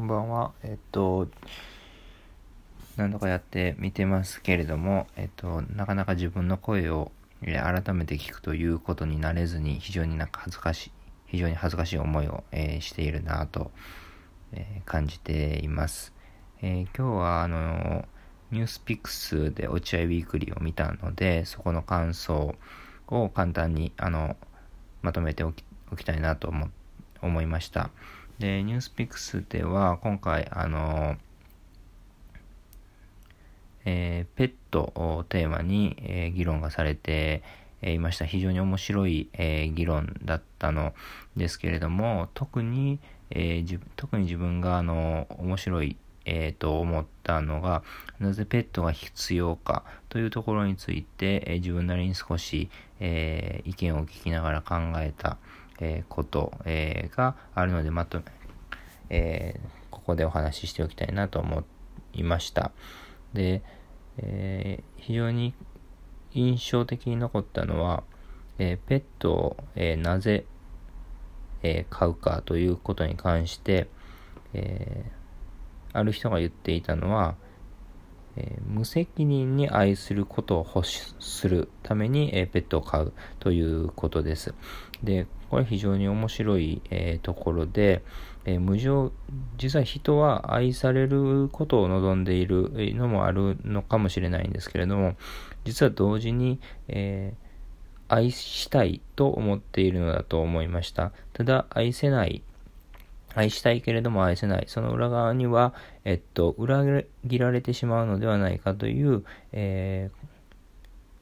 こんばんは。えっと、何度かやってみてますけれども、えっと、なかなか自分の声を、改めて聞くということになれずに、非常になんか恥ずかしい、非常に恥ずかしい思いを、えー、しているなと、えー、感じています。えー、今日は、あの、ニュースピックスで落合ウィークリーを見たので、そこの感想を簡単に、あの、まとめておきたいなと思いました。で、ニュースピックスでは今回、あの、えー、ペットをテーマに、えー、議論がされていました。非常に面白い、えー、議論だったのですけれども、特に、え特に自分があの面白い、えと思ったのが、なぜペットが必要かというところについて、え自分なりに少し、え意見を聞きながら考えた、えこと、えがあるので、まとめ、え、ここでお話ししておきたいなと思いました。で、え、非常に印象的に残ったのは、え、ペットを、えなぜ、え飼うかということに関して、えある人が言っていたのは、えー、無責任に愛することを欲するために、えー、ペットを飼うということです。で、これ非常に面白い、えー、ところで、え無常、実は人は愛されることを望んでいるのもあるのかもしれないんですけれども、実は同時に、え愛したいと思っているのだと思いました。ただ、愛せない愛したいけれども愛せない。その裏側には、えっと、裏切られてしまうのではないかという、え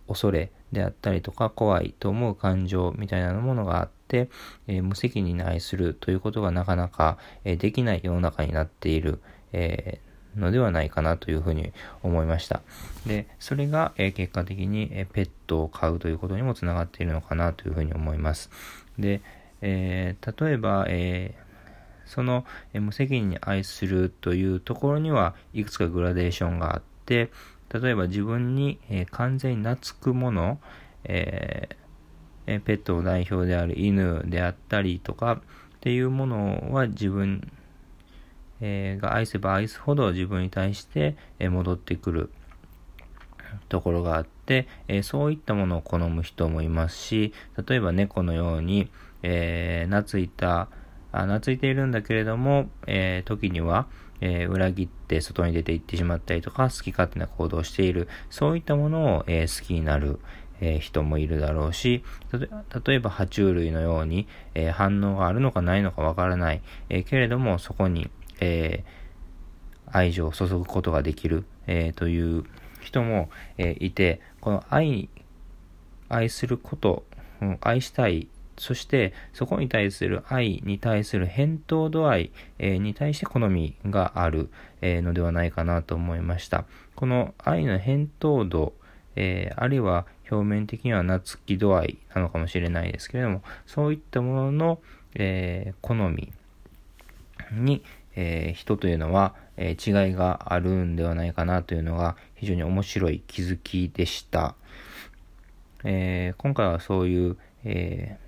ー、恐れであったりとか、怖いと思う感情みたいなものがあって、えー、無責任に愛するということがなかなか、えー、できない世の中になっている、えのではないかなというふうに思いました。で、それが、え結果的に、えペットを飼うということにもつながっているのかなというふうに思います。で、え例えば、えーその、無責任に愛するというところにはいくつかグラデーションがあって、例えば自分に、完全に懐くもの、えー、ペットの代表である犬であったりとかっていうものは自分、え、が愛せば愛すほど自分に対して、戻ってくるところがあって、え、そういったものを好む人もいますし、例えば猫のように、えー、懐いた、懐いているんだけれども、えー、時には、えー、裏切って外に出て行ってしまったりとか、好き勝手な行動をしている、そういったものを、えー、好きになる、えー、人もいるだろうし、例えば爬虫類のように、え反応があるのかないのかわからない、えけれどもそこに、え愛情を注ぐことができる、えという人も、えいて、この愛、愛すること、愛したいそしてそこに対する愛に対する返答度合い、えに対して好みがある、えのではないかなと思いました。この愛の返答度、えあるいは表面的には懐き度合いなのかもしれないですけれども、そういったものの、え好みに、え人というのは、え違いがあるんではないかなというのが非常に面白い気づきでした。え、今回はそういう、えー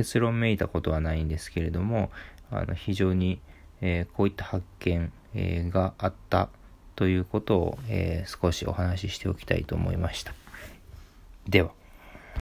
結論めいたことはないんですけれども、あの非常に、えー、こういった発見、えー、があったということを、えー、少しお話ししておきたいと思いました。では。